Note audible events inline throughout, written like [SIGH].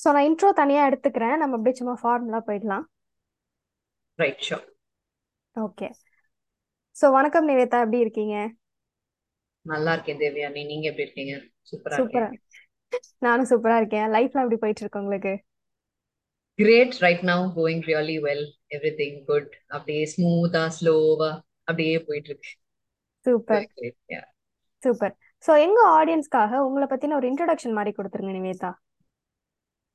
So நான் intro தனியா எடுத்துக்கிறேன். நம்ம அப்படியே சும்மா ஃபார்முலா போயிடலாம். ரைட் ஷோர் ஓகே ஸோ வணக்கம் நிவேதா. எப்படி இருக்கீங்க? நல்லா இருக்கேன் தேவயானி நீங்க எப்படி இருக்கீங்க? சூப்பரா சூப்பரா. நானும் சூப்பரா இருக்கேன். லைஃப்லாம் எப்படி போயிட்டு இருக்கு உங்களுக்கு? Great right now going really well everything good அப்படியே ஸ்மூத்தா ஸ்லோவா அப்படியே போயிட்டு இருக்கு. சூப்பர். சூப்பர். ஸோ எங்க ஆடியன்ஸ்க்காக உங்களை பத்தின ஒரு இன்ட்ரோடக்ஷன் மாதிரி கொடுத்துருங்க நிவேதா.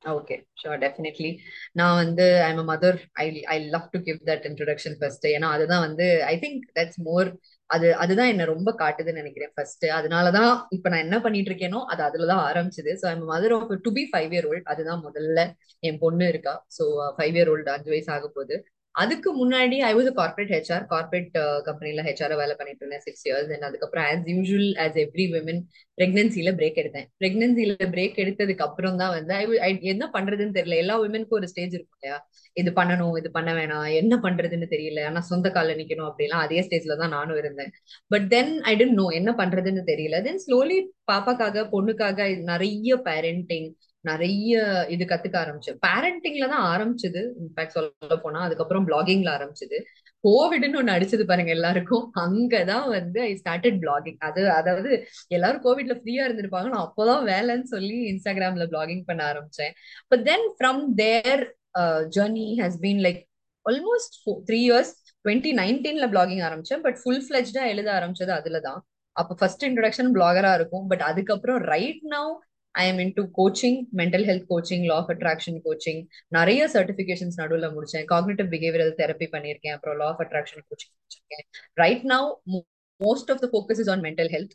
ஓகே ஷோர் டெஃபினெட்லி நான் வந்து I'm a mother I I love to give that introduction first ஏன்னா அதுதான் வந்து ஐ திங்க் தட்ஸ் மோர் அது அதுதான் என்ன ரொம்ப காட்டுதுன்னு நினைக்கிறேன் ஃபர்ஸ்ட் அதனாலதான் இப்ப நான் என்ன பண்ணிட்டு இருக்கேனோ அது அதுலதான் ஆரம்பிச்சது. So I'm mother of two be five year old அதுதான் முதல்ல என் பொண்ணு இருக்கா. ஸோ ஃபைவ் இயர் ஓல்டு அஞ்சு வயசு ஆக போகுது அதுக்கு முன்னாடி I was corporate HR corporate கம்பெனில ஹெச்ஆர் வேலை பண்ணிட்டு இருந்தேன் சிக்ஸ் இயர்ஸ் அண்ட் அதுக்கப்புறம் as usual as every women பிரெக்னன்சில break எடுத்தேன். பிரெக்னன்சில பிரேக் எடுத்ததுக்கு அப்புறம் தான் வந்து ஐ என்ன பண்றதுன்னு தெரியல. எல்லா விமனுக்கும் ஒரு ஸ்டேஜ் இருக்கும் இல்லையா? இது பண்ணணும் இது பண்ண வேணாம் என்ன பண்றதுன்னு தெரியல. ஆனா சொந்த கால நிக்கணும் அப்படிலாம் அதே ஸ்டேஜ்ல தான் நானும் இருந்தேன். But then I didn't know என்ன பண்றதுன்னு தெரியல. தென் ஸ்லோலி பாப்பாக்காக பொண்ணுக்காக நிறைய பேரண்டிங் நிறைய இது கத்துக்க ஆரம்பிச்சேன் பேரண்டிங்ல தான் ஆரம்பிச்சது. இன்ஃபேக்ட் சொல்ல போனா அதுக்கப்புறம் பிளாகிங்ல ஆரம்பிச்சது. கோவிட்னு ஒண்ணு அடிச்சது பாருங்க எல்லாருக்கும். அங்கதான் வந்து ஐ ஸ்டார்டட் பிளாகிங் அது அதாவது எல்லாரும் கோவிட்ல ஃப்ரீயா இருந்திருப்பாங்க. நான் அப்போதான் வேலைன்னு சொல்லி இன்ஸ்டாகிராம்ல பிளாகிங் பண்ண ஆரம்பிச்சேன். But then from there journey has been like almost three years twenty நைன்டீன்ல blogging ஆரம்பிச்சேன். பட் ஃபுல் ஃபிளெஜ்டா எழுத ஆரம்பிச்சது அதுலதான். அப்ப ஃபர்ஸ்ட் இன்ட்ரடக்ஷன் பிளாகரா இருக்கும். பட் அதுக்கப்புறம் right now I am into coaching mental health coaching law of attraction coaching நிறைய certifications நடுவில் முடிச்சேன். காக்னேட்டிவ் பிஹேவியரல் தெரப்பி பண்ணியிருக்கேன். அப்புறம் லா ஆஃப் அட்ராக்ஷன் கோச்சிங் முடிச்சிருக்கேன் right now most of the focus is on mental health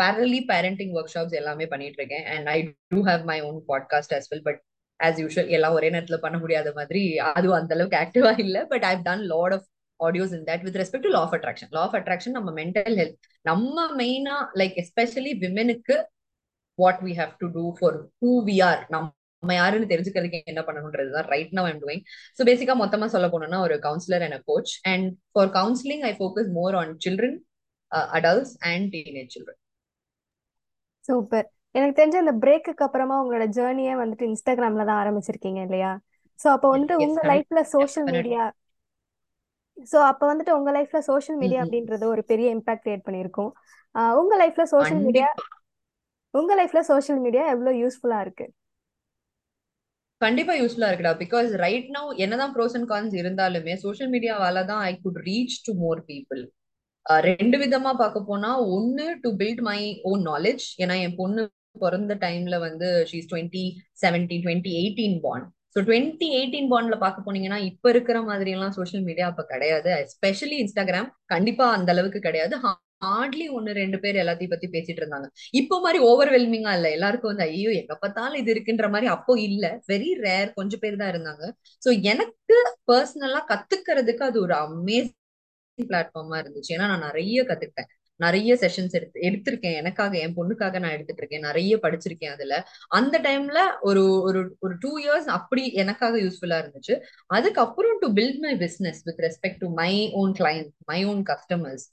parallelly parenting workshops எல்லாமே பண்ணிட்டு இருக்கேன் and I do have my own podcast as well but as usual எல்லாம் ஒரே நேரத்துல பண்ண முடியாத மாதிரி அதுவும் அந்த அளவுக்கு ஆக்டிவா இல்ல. But I've done lot of audios in that with respect to law of attraction law of attraction நம்ம மென்டல் ஹெல்த் நம்ம மெயினா like especially விமெனுக்கு what we have to do for who we are நம்ம யாருன்னு தெரிஞ்சுக்கிறதுக்கு என்ன பண்ணணுன்றது தான் right now I'm doing so பேசிக்கா மொத்தமா சொல்ல போனோம்னா ஒரு counsellor and coach and for counselling I focus more on children adults and teenage children super எனக்கு தெரிஞ்ச இந்த பிரேக்குக்கு அப்புறமா உங்களோட ஜேர்னியே வந்துட்டு இன்ஸ்டாகிராம்ல தான் ஆரம்பிச்சிருக்கீங்க இல்லையா? சோ அப்போ வந்துட்டு உங்க லைஃப்ல சோஷியல் மீடியா சோ அப்ப வந்துட்டு உங்க லைஃப்ல சோஷியல் மீடியா அப்படின்றது ஒரு பெரிய இம்பாக்ட் கிரியேட் பண்ணிருக்கும் உங்க லைஃப்ல சோஷியல் மீடியா உங்க லைஃப்ல சோஷியல் மீடியா எவ்வளவு யூஸ்ஃபுல்லா இருக்கு? கண்டிப்பா யூஸ்ஃபுல்லா இருக்குடா. பிகாஸ் ரைட் நவ் என்னதான் ப்ரோஸ் அண்ட் கான்ஸ் இருந்தாலுமே சோஷியல் மீடியாவால தான் I could reach to more people ரெண்டு விதமா பார்க்க போனா ஒன்னு to build my own knowledge ஏன்னா என் பொண்ணு பிறந்த டைம்ல வந்து she's twenty seventeen twenty eighteen bond so twenty eighteen பாண்ட்ல பார்க்க போனீங்கன்னா இப்ப இருக்கிற மாதிரி எல்லாம் சோஷியல் மீடியா அப்ப கிடையாது. எஸ்பெஷலி இன்ஸ்டாகிராம் கண்டிப்பா அந்த அளவுக்கு கிடையாது. ஹார்ட்லி ஒன்னு ரெண்டு பேர் எல்லாத்தையும் பத்தி பேசிட்டு இருந்தாங்க. இப்போ மாதிரி ஓவர்வெல்மிங்கா இல்ல. எல்லாருக்கும் வந்து ஐயோ எங்க பார்த்தாலும் இது இருக்குன்ற மாதிரி அப்போ இல்ல. வெரி ரேர் கொஞ்சம் பேர் தான் இருந்தாங்க. சோ எனக்கு பர்சனலா கத்துக்கிறதுக்கு அது ஒரு அமேசிங் பிளாட்ஃபார்மா இருந்துச்சு. ஏன்னா நான் நிறைய கத்துக்கிட்டேன். நிறைய செஷன்ஸ் எடுத்து எடுத்திருக்கேன். எனக்காக என் பொண்ணுக்காக நான் எடுத்துட்டு இருக்கேன் நிறைய படிச்சிருக்கேன் அதுல. அந்த டைம்ல ஒரு ஒரு ஒரு டூ இயர்ஸ் அப்படி எனக்காக யூஸ்ஃபுல்லா இருந்துச்சு. அதுக்கப்புறம் to build my business with respect to my own client my own customers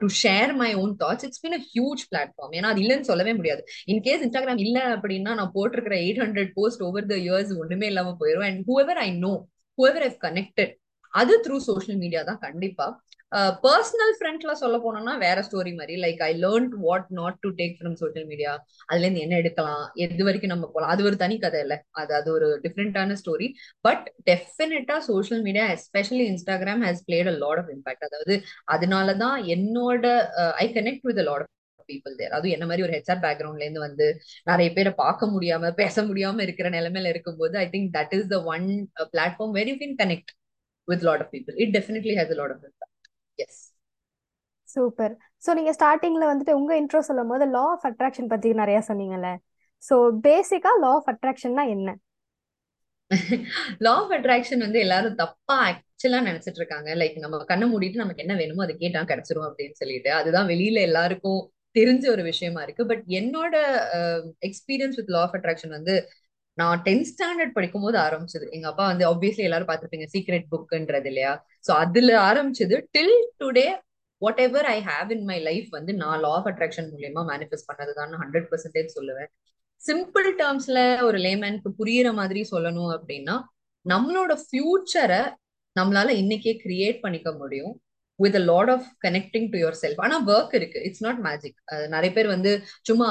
to share my own thoughts it's been a huge platform ஏன்னா அது இல்லைன்னு சொல்லவே முடியாது. இன்கேஸ் இன்ஸ்டாகிராம் இல்ல அப்படின்னா நான் போட்டிருக்கிற eight hundred post over the years ஒண்ணுமே இல்லாம போயிடும் and whoever I know whoever I've connected அது த்ரூ சோஷியல் மீடியா தான் கண்டிப்பா. பர்சனல் ஃப்ரெண்ட்ல சொல்ல போனோம்னா வேற ஸ்டோரி மாதிரி like I learn what not to take from social media அதுல இருந்து என்ன எடுக்கலாம் எது வரைக்கும் நம்ம போகலாம் அது ஒரு தனி கதை இல்ல. அது அது ஒரு டிஃப்ரெண்டான ஸ்டோரி பட் டெஃபினட்டா social media especially Instagram has played a lot of impact அதாவது அதனாலதான் என்னோட I connect with lot of people there அதுவும் என்ன மாதிரி ஒரு ஹெச்ஆர் பேக்ரவுண்ட்ல இருந்து வந்து நிறைய பேரை பார்க்க முடியாம பேச முடியாம இருக்கிற நிலைமையில இருக்கும்போது I think that is the one platform very can connect with lot of people it definitely has lot of yes super. So நீங்க ஸ்டார்டிங்ல வந்துட்டு உங்க இன்ட்ரோ சொல்லும் போது லா ஆஃப் அட்ராக்ஷன் பத்தி நிறைய சொன்னீங்கல்ல. ஸோ பேசிக்கா லா ஆஃப் அட்ராக்ஷன்னா என்ன? லா ஆஃப் அட்ராக்ஷன் வந்து எல்லாரும் தப்பா ஆக்சுவலா நினைச்சிட்டு இருக்காங்க. லைக் நம்ம கண்ணை மூடிட்டு நமக்கு என்ன வேணுமோ அதை கேட்டா கிடைச்சிரும் அப்படின்னு சொல்லிட்டு. அதுதான் வெளியில எல்லாருக்கும் தெரிஞ்ச ஒரு விஷயமா இருக்கு. பட் என்னோட experience with law of attraction வந்து நான் டென்த் ஸ்டாண்டர்ட் படிக்கும் போது ஆரம்பிச்சது. எங்க அப்பா வந்து ஆப்வியஸ்லி எல்லாரும் பாத்துருப்பீங்க சீக்ரெட் புக்ன்றது இல்லையா? சோ அதுல ஆரம்பிச்சது till today whatever I have in my life வந்து நான் லா ஆஃப் அட்ராக்ஷன் மூலியமா மேனிஃபெஸ்ட் பண்ணதுதான் ஹண்ட்ரட் பர்சன்டேஜ் சொல்லுவேன். சிம்பிள் டேர்ம்ஸ்ல ஒரு லேமேனுக்கு புரியுற மாதிரி சொல்லணும் அப்படின்னா நம்மளோட ஃபியூச்சரை நம்மளால இன்னைக்கே கிரியேட் பண்ணிக்க முடியும் with a lot of connecting to your self ஆனா ஒர்க் இருக்கு. இட்ஸ் நாட் மேஜிக் நிறைய பேர் வந்து சும்மா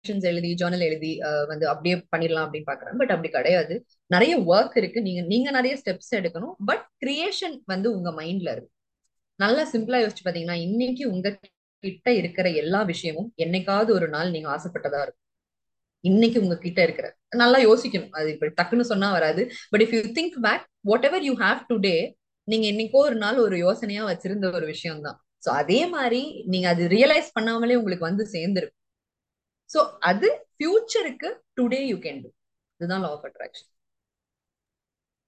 கலெக்ஷன்ஸ் எழுதி ஜேர்னல் எழுதி வந்து அப்படியே பண்ணிடலாம் அப்படின்னு பாக்குறாங்க பட் அப்படி கிடையாது. நிறைய ஒர்க் இருக்கு. நீங்க நீங்க நிறைய ஸ்டெப்ஸ் எடுக்கணும். பட் கிரியேஷன் வந்து உங்க மைண்ட்ல இருக்கு. நல்லா சிம்பிளா யோசிச்சு பாத்தீங்கன்னா இன்னைக்கு உங்க கிட்ட இருக்கிற எல்லா விஷயமும் என்னைக்காவது ஒரு நாள் நீங்க ஆசைப்பட்டதா இருக்கும். இன்னைக்கு உங்க கிட்ட இருக்கிற நல்லா யோசிக்கணும். அது இப்படி டக்குன்னு சொன்னா வராது. But if you think back whatever you have today நீங்க என்னைக்கோ ஒரு நாள் ஒரு யோசனையா வச்சிருந்த ஒரு விஷயம் தான் சோ அதே மாதிரி நீங்க அது ரியலைஸ் பண்ணாமலே உங்களுக்கு வந்து சேர்ந்துருக்கும். சோ அது ஃபியூச்சருக்கு டுடே யூ கேன் டூ இதுதான் லா ஆஃப் அட்ராக்ஷன்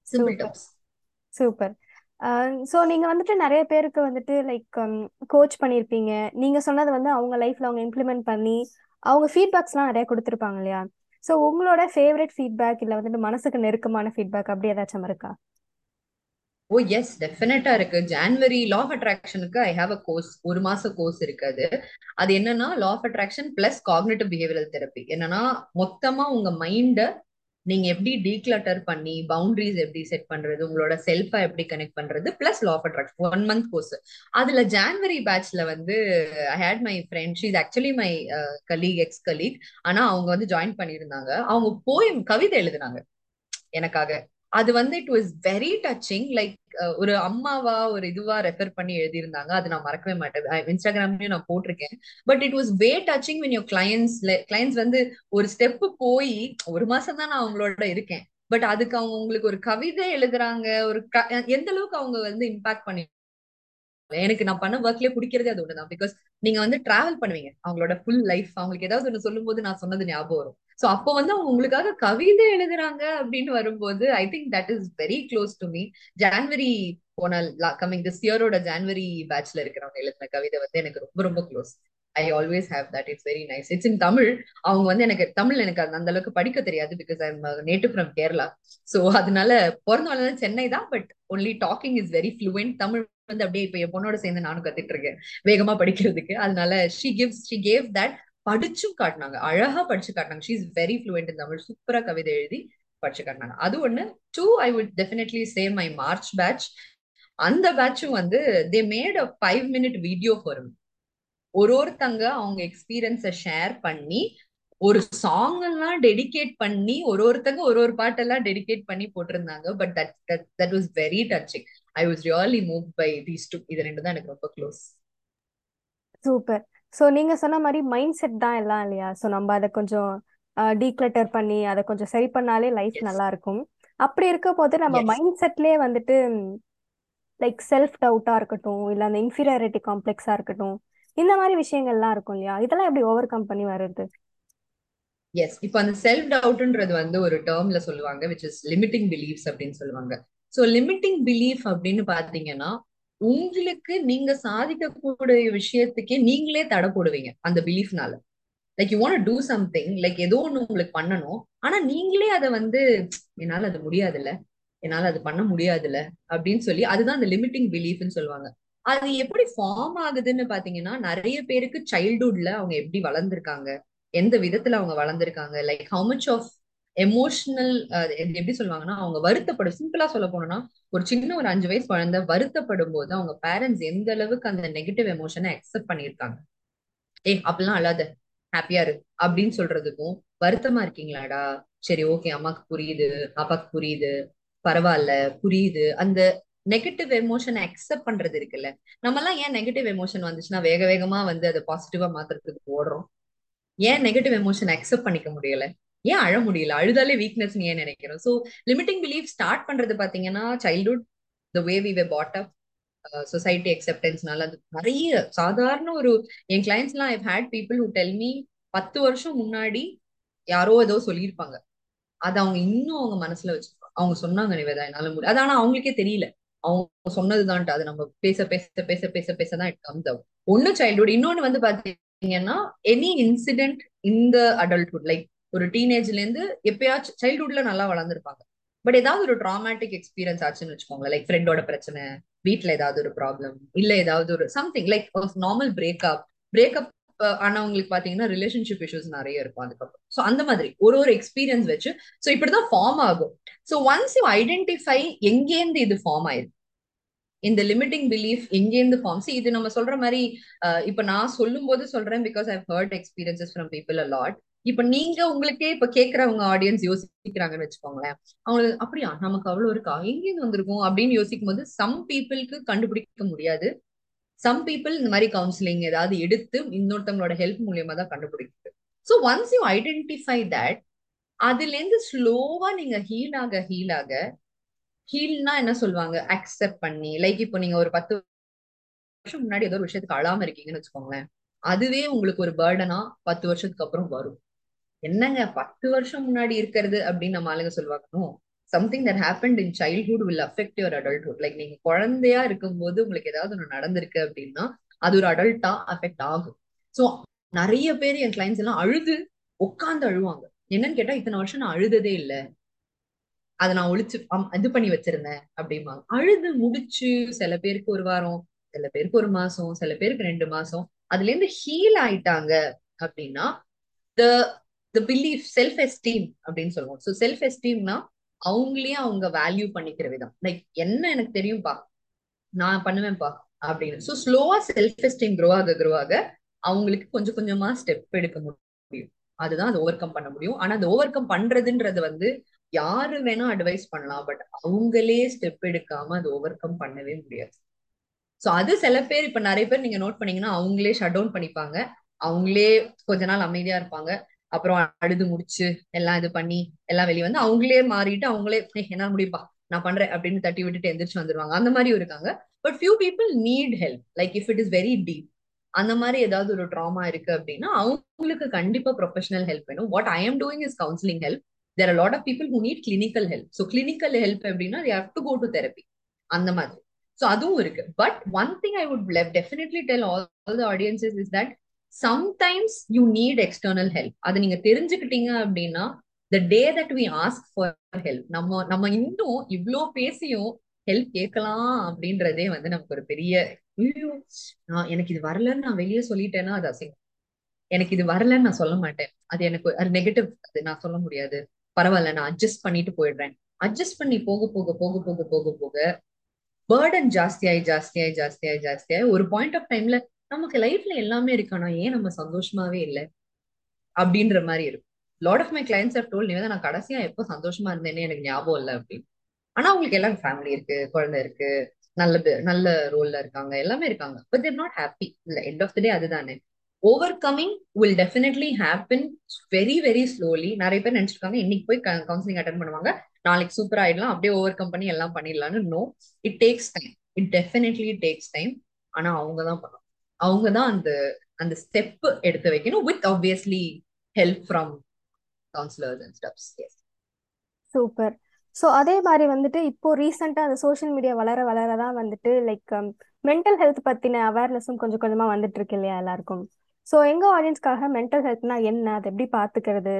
சிம்பிள் டப்ஸ் சூப்பர் ஸோ நீங்க வந்துட்டு நிறைய பேருக்கு வந்துட்டு லைக் கோச் பண்ணியிருப்பீங்க. நீங்க சொன்னது வந்து அவங்க லைஃப்ல அவங்க இம்ப்ளிமெண்ட் பண்ணி அவங்க ஃபீட்பேக்ஸ்லாம் நிறைய கொடுத்துருப்பாங்க இல்லையா? ஸோ உங்களோட ஃபேவரட் ஃபீட்பேக் இல்லை வந்துட்டு மனசுக்கு நெருக்கமான ஃபீட்பேக் அப்படி ஏதாச்சும் இருக்கா? ஓ எஸ் டெஃபினட்டா இருக்கு. ஜான்வரி லா ஆஃப் அட்ராக்ஷனுக்கு ஐ ஹாவ் அ கோர்ஸ் ஒரு மாச கோர்ஸ் இருக்கு அது. அது என்னன்னா law of attraction plus cognitive behavioural therapy என்னன்னா மொத்தமா உங்க மைண்ட நீங்க எப்படி டீக்ளட்டர் பண்ணி பவுண்டரிஸ் எப்படி செட் பண்றது உங்களோட செல்ஃபா எப்படி கனெக்ட் பண்றது plus law of attraction one month course அதுல ஜான்வரி பேட்ச்ல வந்து I had my friend she's actually my colleague ex colleague ஆனா அவங்க வந்து ஜாயின் பண்ணியிருந்தாங்க. அவங்க போய் கவிதை எழுதினாங்க எனக்காக. அது வந்து it was very touching like ஒரு அம்மாவா ஒரு இதுவா ரெஃபர் பண்ணி எழுதியிருந்தாங்க. அது நான் மறக்கவே மாட்டேன். இன்ஸ்டாகிராம்லயும் நான் போட்டிருக்கேன். But it was way touching when your clients clients வந்து ஒரு ஸ்டெப் போய் ஒரு மாசம் தான் நான் அவங்களோட இருக்கேன். பட் அதுக்கு அவங்க உங்களுக்கு ஒரு கவிதை எழுதுறாங்க ஒரு எந்த அளவுக்கு அவங்க வந்து இம்பாக்ட் பண்ணி எனக்கு நான் பண்ண ஒர்க்லயே பிடிக்கிறதே அது ஒண்ணுதான். பிகாஸ் நீங்க வந்து டிராவல் பண்ணுவீங்க. அவங்களோட ஃபுல் லைஃப் அவங்களுக்கு ஏதாவது ஒண்ணு சொல்லும் போது நான் சொன்னது ஞாபகம் வரும். சோ அப்போ வந்து அவங்க உங்களுக்காக கவிதை எழுதுறாங்க அப்படின்னு வரும்போது I think that is very close to me January போன கமிங் திஸ் இயரோட ஜான்வரி பேட்ச்ல இருக்கிறவங்க எழுதின கவிதை வந்து எனக்கு ரொம்ப ரொம்ப close I always have that it's very nice it's in Tamil அவங்க வந்து எனக்கு தமிழ் எனக்கு அந்த அளவுக்கு படிக்க தெரியாது because I am native from Kerala so அதனால பிறந்த வளர்ந்த சென்னை தான் but only talking is very fluent Tamil வந்து அப்படியே இப்ப என் பொண்ணோட சேர்ந்து நானும் கத்துட்டு இருக்கேன் வேகமா படிக்கிறதுக்கு. அதனால she gives she gave that படிச்சும் காட்டினாங்க. அழகா படிச்சு காட்டினாங்க. She is very fluent in Tamil சூப்பரா கவிதை எழுதி படிச்சு காட்டினாங்க. அது ஒண்ணு. Two I would definitely say my March batch அந்த பேட்சும் வந்து they made a five minute video for ஒரு ஒருத்தங்க அவங்க எக்ஸ்பீரியன்ஸை ஷேர் பண்ணி ஒரு சாங் எல்லாம் டெடிகேட் பண்ணி ஒரு ஒருத்தங்க ஒரு ஒரு பாட்டெல்லாம் டெடிகேட் பண்ணி போட்டிருந்தாங்க. But that that that was very touching I was really move by these two இது ரெண்டு தான் எனக்கு ரொம்ப க்ளோஸ் சூப்பர் ஸோ நீங்க சொன்ன மாதிரி மைண்ட் செட் தான் எல்லாம் இல்லையா? ஸோ நம்ம அதை கொஞ்சம் டீக்ளட்டர் பண்ணி அதை கொஞ்சம் சரி பண்ணாலே லைஃப் நல்லா இருக்கும். அப்படி இருக்க போது நம்ம மைண்ட் செட்லயே வந்துட்டு லைக் செல்ஃப் டவுட்டா இருக்கட்டும் இல்ல அந்த இன்ஃபீரியாரிட்டி காம்ப்ளெக்ஸா இருக்கட்டும் இந்த மாதிரி விஷயங்கள்லாம் இருக்கும் இல்லையா? இதெல்லாம் எப்படி ஓவர் கம் பண்ணி வருது எஸ் இப்போ அந்த செல்ஃப் டவுட்ன்றது வந்து ஒரு டேர்ம்ல சொல்லுவாங்க விச் இஸ் லிமிட்டிங் பிலீஃப்ஸ் அப்படின்னு சொல்லுவாங்க. ஸோ லிமிட்டிங் பிலீஃப் அப்படின்னு பாத்தீங்கன்னா உங்களுக்கு நீங்க சாதிக்கக்கூடிய விஷயத்துக்கே நீங்களே தடை போடுவீங்க அந்த பிலீஃப்னால like you want to something like ஏதோ ஒண்ணு உங்களுக்கு பண்ணணும். ஆனா நீங்களே அதை வந்து என்னால அது முடியாதுல்ல. என்னால அது பண்ண முடியாதுல்ல அப்படின்னு சொல்லி அதுதான் அந்த லிமிட்டிங் பிலீஃப்னு சொல்லுவாங்க. அது எப்படி ஃபார்ம் ஆகுதுன்னு பாத்தீங்கன்னா நிறைய பேருக்கு சைல்டுஹுட்ல அவங்க எப்படி வளர்ந்துருக்காங்க எந்த விதத்துல அவங்க வளர்ந்துருக்காங்க like how much of emotional எப்படி சொல்லுவாங்கன்னா அவங்க வருத்தப்படும் சிம்பிளா சொல்ல போனோம்னா ஒரு சின்ன ஒரு அஞ்சு வயசு குழந்தை வருத்தப்படும் போது அவங்க பேரண்ட்ஸ் எந்த அளவுக்கு அந்த நெகட்டிவ் எமோஷனை அக்செப்ட் பண்ணியிருக்காங்க? ஏ அப்படிலாம் அல்லாத ஹாப்பியா இரு அப்படின்னு சொல்றதுக்கும் வருத்தமா இருக்கீங்களாடா? சரி ஓகே அம்மாக்கு புரியுது அப்பாக்கு புரியுது பரவாயில்ல புரியுது. அந்த நெகட்டிவ் எமோஷனை அக்செப்ட் பண்றது இருக்குல்ல நம்ம எல்லாம் ஏன் நெகட்டிவ் எமோஷன் வந்துச்சுன்னா வேக வேகமா வந்து அதை பாசிட்டிவா மாத்துறதுக்கு ஓடுறோம். ஏன் நெகட்டிவ் எமோஷன் அக்செப்ட் பண்ணிக்க முடியல? ஏன் அழ முடியல? அழுதாலே வீக்னஸ் ஏன் நினைக்கிறோம் ஸோ லிமிட்டிங் பிலீஃப் ஸ்டார்ட் பண்றது பாத்தீங்கன்னா childhood the way we were brought up society அக்செப்டன்ஸ்னால அது நிறைய சாதாரண ஒரு என் கிளைண்ட்ஸ்லாம் எல்லாம் had people who tell me பத்து வருஷம் முன்னாடி யாரோ ஏதோ சொல்லியிருப்பாங்க. அது அவங்க இன்னும் அவங்க மனசுல வச்சிருப்பாங்க அவங்க சொன்னாங்க நிவேதா என்னால முடியும் அது ஆனா அவங்களுக்கே தெரியல. அவங்க சொன்னதுதான்ட்டு அது நம்ம பேச பேச பேச பேச பேசதான் இட் கம்ஸ் அவுட் ஒன்னு சைல்ட்ஹுட் இன்னொன்னு வந்து பாத்தீங்கன்னா எனி இன்சிடென்ட் இந்த அடல்ட்ஹுட் லைக் ஒரு டீனேஜ்ல இருந்து எப்பயாச்சும் சைல்ட்ஹுட்ல நல்லா வளர்ந்துருப்பாங்க. பட் ஏதாவது ஒரு ட்ராமேட்டிக் எக்ஸ்பீரியன்ஸ் ஆச்சுன்னு வச்சுக்கோங்களேன். லைக் ஃப்ரெண்டோட பிரச்சனை வீட்ல ஏதாவது ஒரு ப்ராப்ளம் இல்ல ஏதாவது ஒரு something like normal breakup breakup ஆனா உங்களுக்கு பாத்தீங்கன்னா ரிலேஷன்ஷிப் இஷ்யூஸ் நிறைய இருக்கும் அதுக்கப்புறம். ஸோ அந்த மாதிரி ஒரு ஒரு எக்ஸ்பீரியன்ஸ் வச்சு ஸோ இப்படிதான் ஃபார்ம் ஆகும். ஸோ ஒன்ஸ் யூ ஐடென்டிஃபை எங்கேருந்து இது ஃபார்ம் ஆயிருக்கு. இந்த லிமிட்டிங் பிலீஃப் எங்கேருந்து ஃபார்ம் சி இது நம்ம சொல்ற மாதிரி இப்ப நான் சொல்லும் போது சொல்றேன் because I heard experiences from people a lot இப்ப நீங்க உங்களுக்கே இப்ப கேக்குறவங்க ஆடியன்ஸ் யோசிக்கிறாங்கன்னு வச்சுக்கோங்களேன். அவங்களுக்கு அப்படியா? நமக்கு அவ்வளவு இருக்கா? எங்கேருந்து வந்திருக்கும்? அப்படின்னு யோசிக்கும் போது சம் பீப்புளுக்கு கண்டுபிடிக்க முடியாது. சம் பீப்புள் இந்த மாதிரி கவுன்சிலிங் ஏதாவது எடுத்து இன்னொருத்தவங்களோட ஹெல்ப் மூலியமா தான் கண்டுபிடிக்குது. So once you identify that அதுல இருந்து ஸ்லோவா நீங்க ஹீல் ஆக ஹீல் ஆக ஹீல்னா என்ன சொல்லுவாங்க? அக்செப்ட் பண்ணி லைக் இப்போ நீங்க ஒரு பத்து வருஷம் முன்னாடி ஏதோ ஒரு விஷயத்துக்கு அழாம இருக்கீங்கன்னு வச்சுக்கோங்களேன். அதுவே உங்களுக்கு ஒரு பேர்டனா பத்து வருஷத்துக்கு அப்புறம் வரும். என்னங்க பத்து வருஷம் முன்னாடி இருக்கிறது அப்படின்னு நம்ம ஆளுங்க சொல்லுவாங்க something that happen in childhood will affect your adulthood like நீங்க குழந்தையா இருக்கும்போது உங்களுக்கு ஏதாவது ஒன்று நடந்திருக்கு அப்படின்னா அது ஒரு அடல்ட்டா அஃபெக்ட் ஆகும். ஸோ நிறைய பேர் என் கிளைண்ட்ஸ் எல்லாம் அழுது உட்காந்து அழுவாங்க. என்னன்னு கேட்டா இத்தனை வருஷம் நான் அழுததே இல்லை. அதை நான் ஒழிச்சு இது பண்ணி வச்சிருந்தேன். அப்படிம்பாங்க. அழுது முடிச்சு சில பேருக்கு ஒரு வாரம் சில பேருக்கு ஒரு மாசம் சில பேருக்கு ரெண்டு மாசம் அதுல இருந்து ஹீல் ஆயிட்டாங்க அப்படின்னா the the belief self esteem அப்படின்னு சொல்லுவோம். ஸோ செல்ஃப் எஸ்டீம்னா அவங்களே அவங்க வேல்யூ பண்ணிக்கிற விதம். லைக் என்ன எனக்கு தெரியும்பா? நான் பண்ணுவேன்ப்பா அப்படின்னு. ஸோ ஸ்லோவா செல்ஃப் எஸ்டீம் க்ரோ ஆக க்ரோ ஆக அவங்களுக்கு கொஞ்சம் கொஞ்சமா ஸ்டெப் எடுக்க முடியும். அதுதான் அது ஓவர் கம் பண்ண முடியும். ஆனா அந்த ஓவர் கம் பண்றதுன்றது வந்து யாரு வேணா அட்வைஸ் பண்ணலாம் பட் அவங்களே ஸ்டெப் எடுக்காம அது ஓவர் கம் பண்ணவே முடியாது. ஸோ அது சில பேர் இப்ப நிறைய பேர் நீங்க நோட் பண்ணீங்கன்னா அவங்களே ஷட் டவுன் பண்ணிப்பாங்க. அவங்களே கொஞ்ச நாள் அமைதியா இருப்பாங்க. அப்புறம் அழுது முடிச்சு எல்லாம் இது பண்ணி எல்லாம் வெளியே வந்து அவங்களே மாறிட்டு அவங்களே என்ன முடியுப்பா நான் பண்றேன் அப்படின்னு தட்டி விட்டுட்டு எந்திரிச்சு வந்துருவாங்க. அந்த மாதிரி இருக்காங்க. But few people need help like if it is very deep அந்த மாதிரி ஏதாவது ஒரு ட்ராமா இருக்கு அப்படின்னா அவங்களுக்கு கண்டிப்பா ப்ரொஃபஷனல் ஹெல்ப் வேணும். What I am doing is counselling help there are lot of people who need clinical help so clinical help அப்படின்னா they have to go to therapy அந்த மாதிரி. ஸோ அதுவும் இருக்கு. But one thing I would definitely tell all the audiences is that sometimes you need external help அதை நீங்க தெரிஞ்சுக்கிட்டீங்க அப்படின்னா the day that we ask for help நம்ம நம்ம இன்னும் இவ்வளோ பேசியும் ஹெல்ப் கேட்கலாம் அப்படின்றதே வந்து நமக்கு ஒரு பெரிய நான் எனக்கு இது வரலன்னு நான் வெளியே சொல்லிட்டேன்னா அது அசிங்கம். எனக்கு இது வரலன்னு நான் சொல்ல மாட்டேன். அது எனக்கு அது நெகட்டிவ் அது நான் சொல்ல முடியாது. பரவாயில்ல நான் அட்ஜஸ்ட் பண்ணிட்டு போயிடுறேன். அட்ஜஸ்ட் பண்ணி போக போக போக போக போக போக பேர்டன் ஜாஸ்தியாயி ஜாஸ்தியாயி ஜாஸ்தியாயி ஜாஸ்தியாயி ஒரு பாயிண்ட் ஆஃப் டைம்ல நமக்கு லைஃப்ல எல்லாமே இருக்கானா ஏன் நம்ம சந்தோஷமாவே இல்லை? அப்படின்ற மாதிரி இருக்கும். Lot of my clients are told Nivetha நான் கடைசியா எப்போ சந்தோஷமா இருந்தேன்னு எனக்கு ஞாபகம் இல்லை அப்படின்னு. ஆனா அவங்களுக்கு எல்லாம் ஃபேமிலி இருக்கு குழந்தை இருக்கு நல்ல நல்ல ரோல்ல இருக்காங்க எல்லாமே இருக்காங்க. பட் தேர் நாட் ஹாப்பி இல்ல எண்ட் ஆஃப் த டே அதுதானே. Overcoming will definitely happen very very slowly நிறைய பேர் நினைச்சிருக்காங்க இன்னைக்கு போய் கவுன்சிலிங் அட்டன் பண்ணுவாங்க நாளைக்கு சூப்பர் ஆயிடலாம் அப்படியே ஓவர் கம் பண்ணி எல்லாம் பண்ணிடலாம்னு. No it takes time it definitely takes time ஆனா அவங்க தான் பண்ணுவாங்க அவங்க தான் அந்த அந்த ஸ்டெப் எடுத்து வைக்கணும் with obviously help from counsellors and steps yes super so அதே மாதிரி வந்துட்டு இப்போ ரீசெண்டாக அந்த சோஷியல் மீடியா வளர வளர தான் வந்துட்டு லைக் மென்டல் ஹெல்த் பற்றின அவேர்னஸும் கொஞ்சம் கொஞ்சமாக வந்துட்டு இருக்கு இல்லையா எல்லாருக்கும்? ஸோ எங்க ஆடியன்ஸ்க்காக மென்டல் ஹெல்த்னா என்ன? அதை எப்படி பார்த்துக்கிறது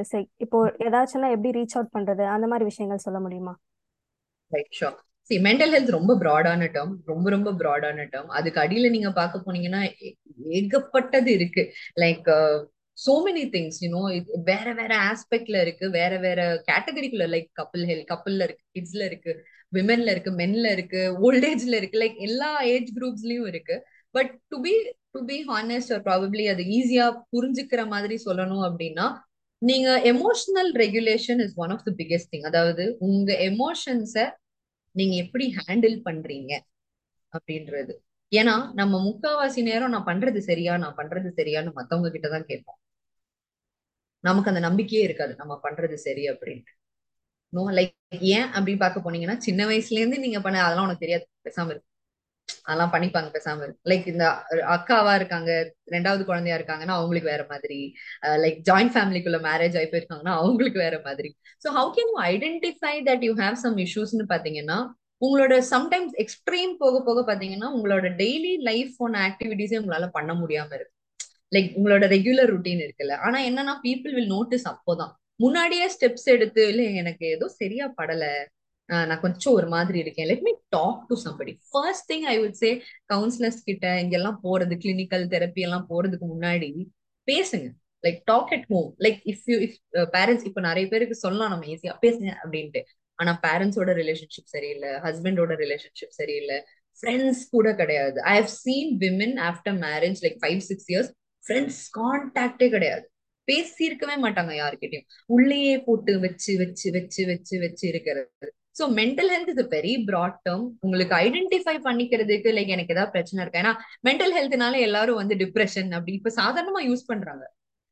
இப்போ ஏதாச்சும்னா எப்படி ரீச் அவுட் பண்றது? அந்த மாதிரி விஷயங்கள் சொல்ல முடியுமா? ரைட் ஷோர் மென்டல் ஹெல்த் ரொம்ப ப்ராடான டேர்ம் ரொம்ப ரொம்ப ப்ராடான டேர்ம் அதுக்கு அடியில நீங்க பார்க்க போனீங்கன்னா ஏகப்பட்டது இருக்கு. Like so many things you know வேற வேற ஆஸ்பெக்ட்ல இருக்கு வேற வேற கேட்டகரிக்குள்ள லைக் கப்பிள் ஹெல்த் கப்பிள்ல இருக்கு கிட்ஸ்ல இருக்கு விமென்ல இருக்கு மென்ல இருக்கு ஓல்ட் ஏஜ்ல இருக்கு லைக் எல்லா ஏஜ் குரூப்ஸ்லயும் இருக்கு. But to be to be honest or probably அது ஈஸியா புரிஞ்சுக்கிற மாதிரி சொல்லணும் அப்படின்னா நீங்க emotional regulation is one of the biggest thing அதாவது உங்க எமோஷன்ஸை நீங்க எப்படி ஹேண்டில் பண்றீங்க அப்படின்றது. ஏன்னா நம்ம முக்காவாசி நேரம் நான் பண்றது சரியா நான் பண்றது சரியான்னு மத்தவங்க கிட்டதான் கேட்போம். நமக்கு அந்த நம்பிக்கையே இருக்காது. நம்ம பண்றது சரி அப்படின்ட்டு. நோ லைக் ஏன் அப்படின்னு பார்க்க போனீங்கன்னா சின்ன வயசுல இருந்து நீங்க பண்ண அதெல்லாம் உனக்கு தெரியாது. பேசாம இருக்கு அதெல்லாம் பண்ணிப்பாங்க பேசாம. லைக் இந்த அக்காவா இருக்காங்க ரெண்டாவது குழந்தையா இருக்காங்கன்னா அவங்களுக்கு வேற மாதிரி. லைக் ஜாயிண்ட் ஃபேமிலிக்குள்ள மேரேஜ் ஆகி போயிருக்காங்கன்னா அவங்களுக்கு வேற மாதிரி. So how can you identify that you have some இஷ்யூஸ்னு பாத்தீங்கன்னா உங்களோட சம்டைம்ஸ் எக்ஸ்ட்ரீம் போக போக பாத்தீங்கன்னா உங்களோட டெய்லி லைஃப் போன ஆக்டிவிட்டிஸே உங்களால பண்ண முடியாம இருக்கு. லைக் உங்களோட ரெகுலர் ருட்டீன் இருக்குல்ல. ஆனா என்னன்னா பீப்புள் வில் நோட்டீஸ் அப்போதான். முன்னாடியே ஸ்டெப்ஸ் எடுத்து இல்ல எனக்கு ஏதோ சரியா படல. நான் கொஞ்சம் ஒரு மாதிரி இருக்கேன். Let me talk to somebody first thing I would say counsellors கிட்ட இங்கெல்லாம் போறது கிளினிக்கல் தெரப்பி எல்லாம் போறதுக்கு முன்னாடி பேசுங்க. Like talk at home like if you if parents இப்ப நிறைய பேருக்கு சொல்லலாம் நம்ம ஈஸியா பேசுங்க அப்படின்ட்டு. ஆனா பேரண்ட்ஸோட ரிலேஷன்ஷிப் சரியில்லை ஹஸ்பண்டோட ரிலேஷன்ஷிப் சரியில்லை ஃப்ரெண்ட்ஸ் கூட கிடையாது. I have seen women after marriage like five six years friends கான்டாக்டே கிடையாது. பேசியிருக்கவே மாட்டாங்க யாருக்கிட்டையும் உள்ளேயே போட்டு வச்சு வச்சு வச்சு வச்சு வச்சு இருக்கிறது. So mental health is very broad term உங்களுக்கு ஐடென்டிஃபை பண்ணிக்கிறதுக்கு லைக் எனக்கு ஏதாவது பிரச்சனை இருக்கு? ஏன்னா மென்டல் ஹெல்த்னால எல்லாரும் வந்து டிப்ரெஷன் அப்படி இப்ப சாதாரணமா யூஸ் பண்றாங்க.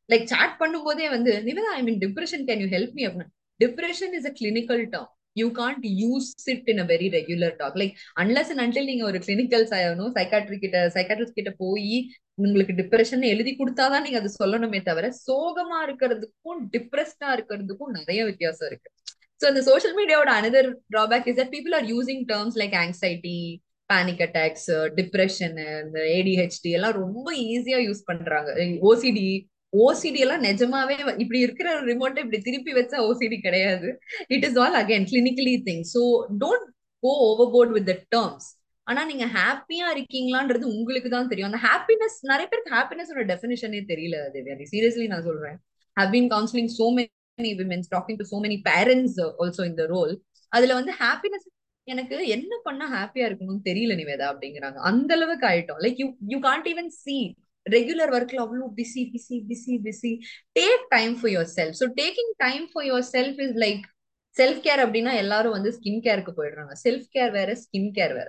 லைக் சாட் பண்ணும்போதே வந்து Nivetha I mean depression can you help me அப்படின்னு. Depression is a clinical term you can't use it in a very regular talk like unless and until நீங்க ஒரு கிளினிக்கல் சைக்காட்ரி கிட்ட psychiatrist கிட்ட போய் உங்களுக்கு depression எழுதி கொடுத்தாதான் நீங்க அது சொல்லணுமே தவிர சோகமா இருக்கிறதுக்கும் டிப்ரெஸ்டா இருக்கிறதுக்கும் நிறைய வித்தியாசம் இருக்கு. ஸோ அந்த social மீடியாவோட another drawback is people are using terms like anxiety panic attacks depression இந்த ஏடிஹெச்டி எல்லாம் ரொம்ப ஈஸியா யூஸ் பண்றாங்க. ஓசிடி ஓசிடி எல்லாம் நிஜமாவே இப்படி இருக்கிற ரிமோட்டை இப்படி திருப்பி வச்சா ஓசிடி கிடையாது. It is all again clinically thing so don't go overboard with the terms ஆனா நீங்க ஹாப்பியா இருக்கீங்களான்றது உங்களுக்கு தான் தெரியும். அந்த ஹாப்பினஸ் நிறைய பேருக்கு ஹாப்பினஸோட டெஃபினிஷனே தெரியல தேவியாதி சீரியஸ்லி நான் சொல்றேன். Have been counselling so many womens talking so many parents also also இந்த ரோல் அதுல வந்து ஹாப்பினஸ் எனக்கு என்ன பண்ணா ஹாப்பியா இருக்கணும்னு தெரியல நிவேதா அப்படிங்கிறாங்க. அந்த அளவுக்கு ஆயிட்டோம். Like you you can't even see regular ஒர்க்ல அவ்வளோ busy busy busy busy take time for your self so taking time for your self is like self care அப்படின்னா எல்லாரும் வந்து ஸ்கின் கேருக்கு போயிடுறாங்க. செல்ஃப் கேர் வேற ஸ்கின் கேர் வேற.